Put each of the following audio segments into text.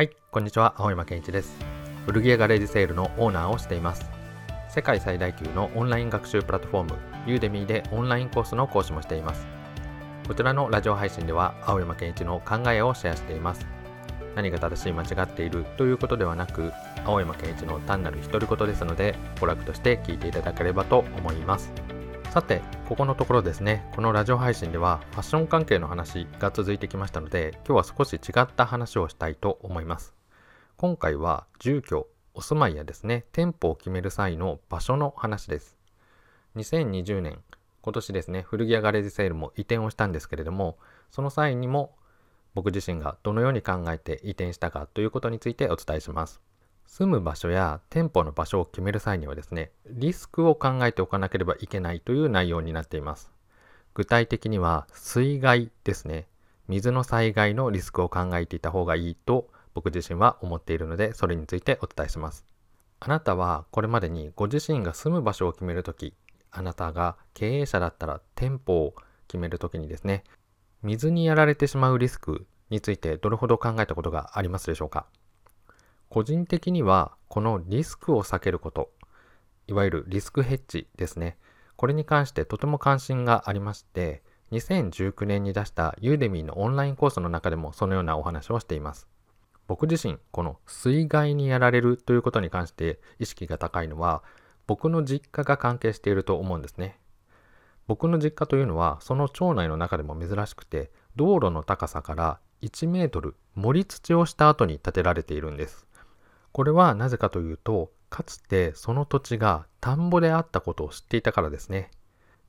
はい、こんにちは、青山健一です。古着屋ガレージセールのオーナーをしています。世界最大級のオンライン学習プラットフォーム、ユーデミーでオンラインコースの講師もしています。こちらのラジオ配信では、青山健一の考えをシェアしています。何が正しい間違っているということではなく、青山健一の単なる独り言ですので、娯楽として聞いていただければと思います。さて、ここのところですね、このラジオ配信ではファッション関係の話が続いてきましたので、今日は少し違った話をしたいと思います。今回は住居、お住まいやですね、店舗を決める際の場所の話です。2020年、今年ですね、古着屋ガレージセールも移転をしたんですけれども、その際にも僕自身がどのように考えて移転したかということについてお伝えします。住む場所や店舗の場所を決める際にはですね、リスクを考えておかなければいけないという内容になっています。具体的には水害ですね。水の災害のリスクを考えていた方がいいと僕自身は思っているので、それについてお伝えします。あなたはこれまでにご自身が住む場所を決めるとき、あなたが経営者だったら店舗を決めるときにですね、水にやられてしまうリスクについてどれほど考えたことがありますでしょうか？個人的にはこのリスクを避けること、いわゆるリスクヘッジですね。これに関してとても関心がありまして、2019年に出したユーデミーのオンラインコースの中でもそのようなお話をしています。僕自身、この水害にやられるということに関して意識が高いのは、僕の実家が関係していると思うんですね。僕の実家というのは、その町内の中でも珍しくて、道路の高さから1メートル盛り土をした後に建てられているんです。これはなぜかというと、かつてその土地が田んぼであったことを知っていたからですね。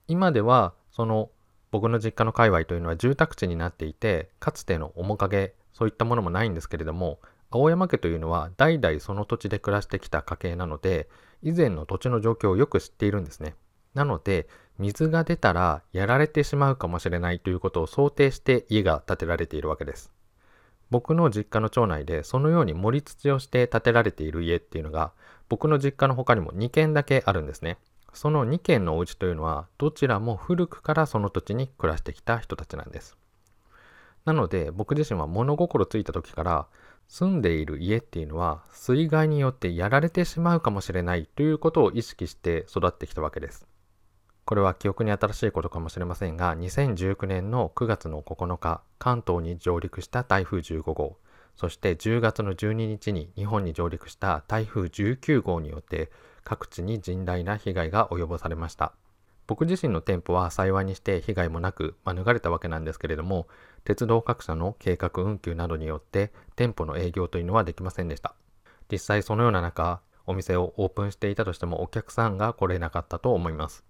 今ではその僕の実家の界隈というのは住宅地になっていて、かつての面影、そういったものもないんですけれども、青山家というのは代々その土地で暮らしてきた家系なので、以前の土地の状況をよく知っているんですね。なので、水が出たらやられてしまうかもしれないということを想定して家が建てられているわけです。僕の実家の町内でそのように盛り土をして建てられている家っていうのが僕の実家の他にも2軒だけあるんですね。その2軒のお家というのはどちらも古くからその土地に暮らしてきた人たちなんです。なので僕自身は物心ついた時から住んでいる家っていうのは水害によってやられてしまうかもしれないということを意識して育ってきたわけです。これは記憶に新しいことかもしれませんが、2019年の9月の9日、関東に上陸した台風15号、そして10月の12日に日本に上陸した台風19号によって各地に甚大な被害が及ぼされました。僕自身の店舗は幸いにして被害もなく免れたわけなんですけれども、鉄道各社の計画運休などによって店舗の営業というのはできませんでした。実際そのような中、お店をオープンしていたとしてもお客さんが来れなかったと思います。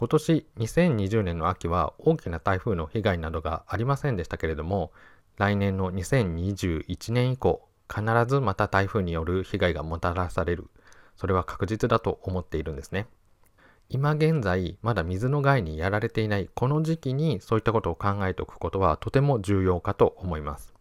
今年2020年の秋は大きな台風の被害などがありませんでしたけれども来年の2021年以降必ずまた台風による被害がもたらされる。それは確実だと思っているんですね。今現在まだ水の害にやられていないこの時期にそういったことを考えておくことはとても重要かと思います。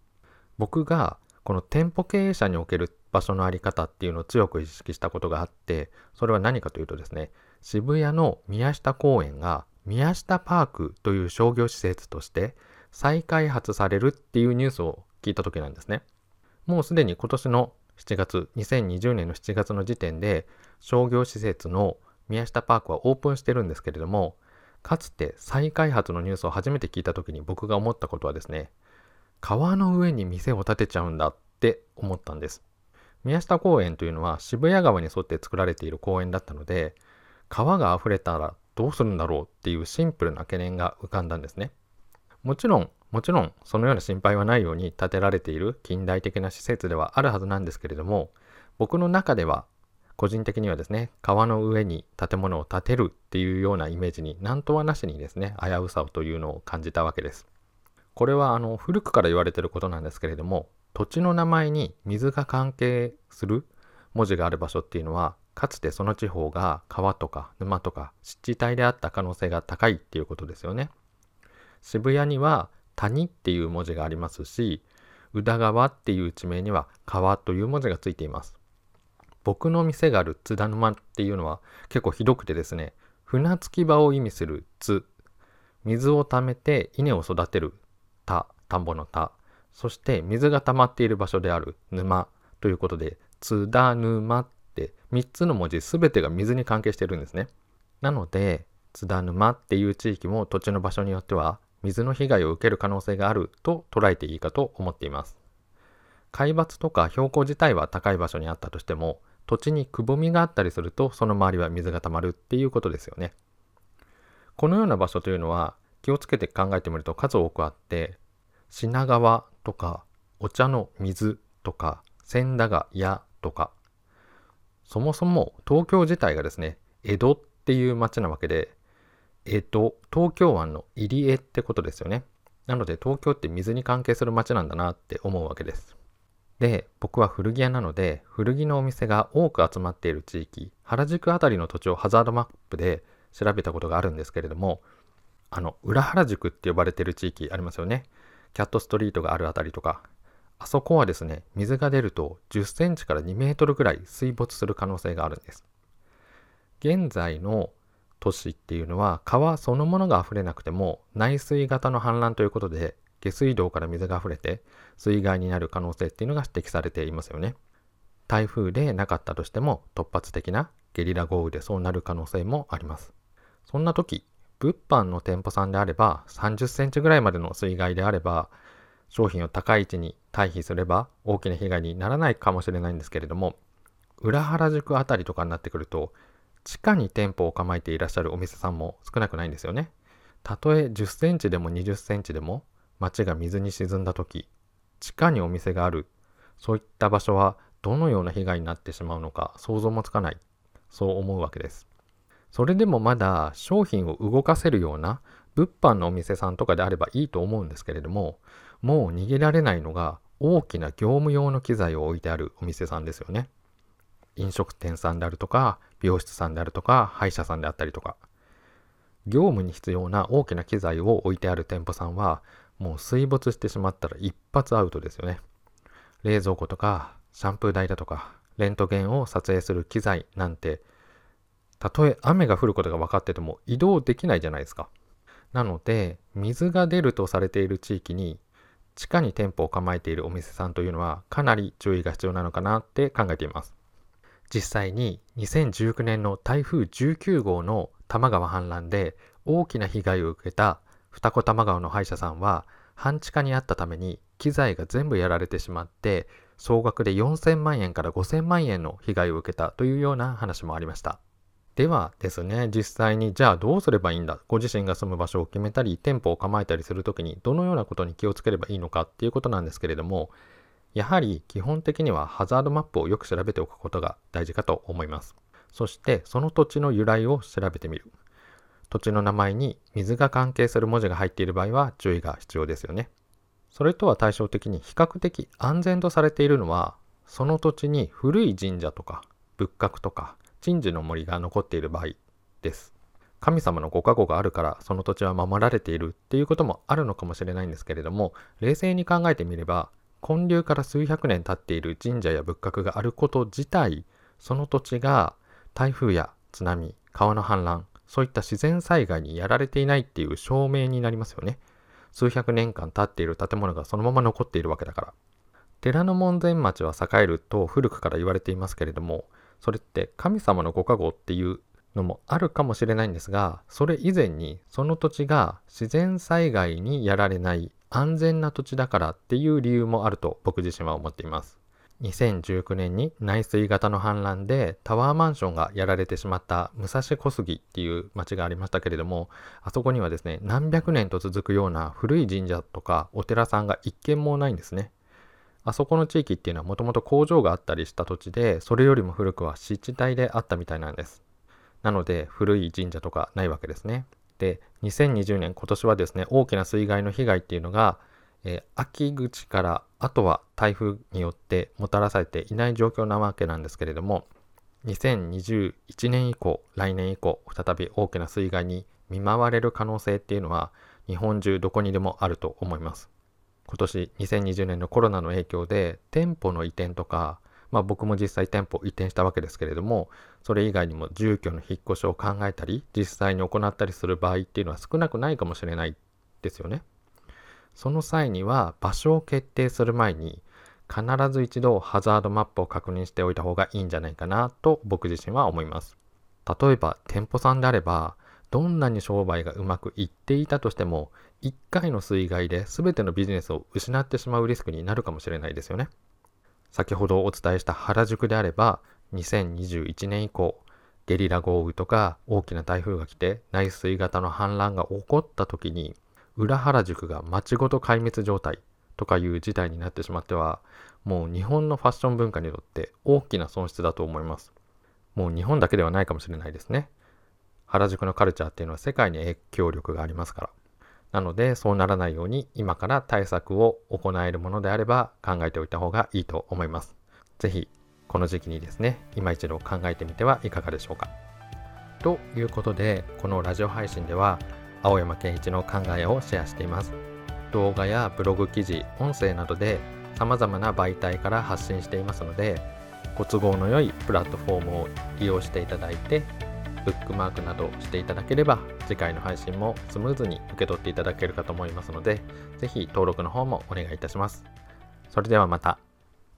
僕がこの店舗経営者における場所のあり方っていうのを強く意識したことがあってそれは何かというとですね渋谷の宮下公園が宮下パークという商業施設として再開発されるっていうニュースを聞いた時なんですね。もうすでに今年の7月、2020年の7月の時点で商業施設の宮下パークはオープンしてるんですけれども、かつて再開発のニュースを初めて聞いた時に僕が思ったことはですね、川の上に店を建てちゃうんだって思ったんです。宮下公園というのは渋谷川に沿って作られている公園だったので、川が溢れたらどうするんだろうっていうシンプルな懸念が浮かんだんですね。もちろん、もちろんそのような心配はないように建てられている近代的な施設ではあるはずなんですけれども、僕の中では個人的にはですね、川の上に建物を建てるっていうようなイメージに何とはなしにですね、危うさをというのを感じたわけです。これはあの古くから言われていることなんですけれども、土地の名前に水が関係する文字がある場所っていうのはかつてその地方が川とか沼とか湿地帯であった可能性が高いっていうことですよね。渋谷には谷っていう文字がありますし、宇田川っていう地名には川という文字がついています。僕の店がある津田沼っていうのは結構ひどくてですね、船着き場を意味する津、水を溜めて稲を育てる田、田んぼの田、そして水が溜まっている場所である沼ということで津田沼って3つの文字全てが水に関係してるんですね。なので津田沼っていう地域も土地の場所によっては水の被害を受ける可能性があると捉えていいかと思っています。海抜とか標高自体は高い場所にあったとしても土地にくぼみがあったりするとその周りは水が溜まるっていうことですよね。このような場所というのは気をつけて考えてみると数多くあって品川とかお茶の水とか千駄ヶ谷とかそもそも東京自体がですね江戸っていう町なわけで江戸東京湾の入り江ってことですよね。なので東京って水に関係する町なんだなって思うわけです。で僕は古着屋なので古着のお店が多く集まっている地域原宿あたりの土地をハザードマップで調べたことがあるんですけれどもあの裏原宿って呼ばれてる地域ありますよね。キャットストリートがあるあたりとかあそこはですね水が出ると10センチから2メートルぐらい水没する可能性があるんです。現在の都市っていうのは川そのものが溢れなくても内水型の氾濫ということで下水道から水が溢れて水害になる可能性っていうのが指摘されていますよね。台風でなかったとしても突発的なゲリラ豪雨でそうなる可能性もあります。そんな時物販の店舗さんであれば30センチぐらいまでの水害であれば商品を高い位置に退避すれば大きな被害にならないかもしれないんですけれども裏原宿あたりとかになってくると地下に店舗を構えていらっしゃるお店さんも少なくないんですよね。たとえ10センチでも20センチでも街が水に沈んだ時地下にお店があるそういった場所はどのような被害になってしまうのか想像もつかないそう思うわけです。それでもまだ商品を動かせるような物販のお店さんとかであればいいと思うんですけれどももう逃げられないのが大きな業務用の機材を置いてあるお店さんですよね。飲食店さんであるとか美容室さんであるとか歯医者さんであったりとか業務に必要な大きな機材を置いてある店舗さんはもう水没してしまったら一発アウトですよね。冷蔵庫とかシャンプー台だとかレントゲンを撮影する機材なんてたとえ雨が降ることが分かってても移動できないじゃないですか。なので水が出るとされている地域に地下に店舗を構えているお店さんというのはかなり注意が必要なのかなって考えています。実際に2019年の台風19号の多摩川氾濫で大きな被害を受けた二子玉川の歯医者さんは半地下にあったために機材が全部やられてしまって総額で4000万円から5000万円の被害を受けたというような話もありました。ではですね、実際にじゃあどうすればいいんだ？ご自身が住む場所を決めたり、店舗を構えたりするときにどのようなことに気をつければいいのかっていうことなんですけれども、やはり基本的にはハザードマップをよく調べておくことが大事かと思います。そしてその土地の由来を調べてみる。土地の名前に水が関係する文字が入っている場合は注意が必要ですよね。それとは対照的に比較的安全とされているのはその土地に古い神社とか仏閣とか鎮守の森が残っている場合です。神様のご加護があるからその土地は守られているっていうこともあるのかもしれないんですけれども冷静に考えてみれば建立から数百年経っている神社や仏閣があること自体その土地が台風や津波川の氾濫そういった自然災害にやられていないっていう証明になりますよね数百年間経っている建物がそのまま残っているわけだから寺の門前町は栄えると古くから言われていますけれどもそれって神様のご加護っていうのもあるかもしれないんですがそれ以前にその土地が自然災害にやられない安全な土地だからっていう理由もあると僕自身は思っています。2019年に内水型の氾濫でタワーマンションがやられてしまった武蔵小杉っていう町がありましたけれどもあそこにはですね何百年と続くような古い神社とかお寺さんが一軒もないんですね。あそこの地域っていうのはもともと工場があったりした土地でそれよりも古くは湿地帯であったみたいなんです。なので古い神社とかないわけですね。で2020年今年はですね大きな水害の被害っていうのが、えー、秋口からあとは台風によってもたらされていない状況なわけなんですけれども2021年以降来年以降再び大きな水害に見舞われる可能性っていうのは日本中どこにでもあると思います。今年2020年のコロナの影響で店舗の移転とかまあ僕も実際店舗移転したわけですけれどもそれ以外にも住居の引っ越しを考えたり実際に行ったりする場合っていうのは少なくないかもしれないですよね。その際には場所を決定する前に必ず一度ハザードマップを確認しておいた方がいいんじゃないかなと僕自身は思います。例えば店舗さんであればどんなに商売がうまくいっていたとしても1回の水害で全てのビジネスを失ってしまうリスクになるかもしれないですよね。先ほどお伝えした原宿であれば2021年以降ゲリラ豪雨とか大きな台風が来て内水型の氾濫が起こった時に裏原宿が街ごと壊滅状態とかいう事態になってしまってはもう日本のファッション文化にとって大きな損失だと思います。もう日本だけではないかもしれないですね。原宿のカルチャーっていうのは世界に影響力がありますから。なのでそうならないように今から対策を行えるものであれば考えておいた方がいいと思います。是非この時期にですね今一度考えてみてはいかがでしょうか。ということでこのラジオ配信では青山健一の考えをシェアしています。動画やブログ記事、音声などで様々な媒体から発信していますので、ご都合の良いプラットフォームを利用していただいて、ブックマークなどしていただければ、次回の配信もスムーズに受け取っていただけるかと思いますので、是非登録の方もお願いいたします。それではまた。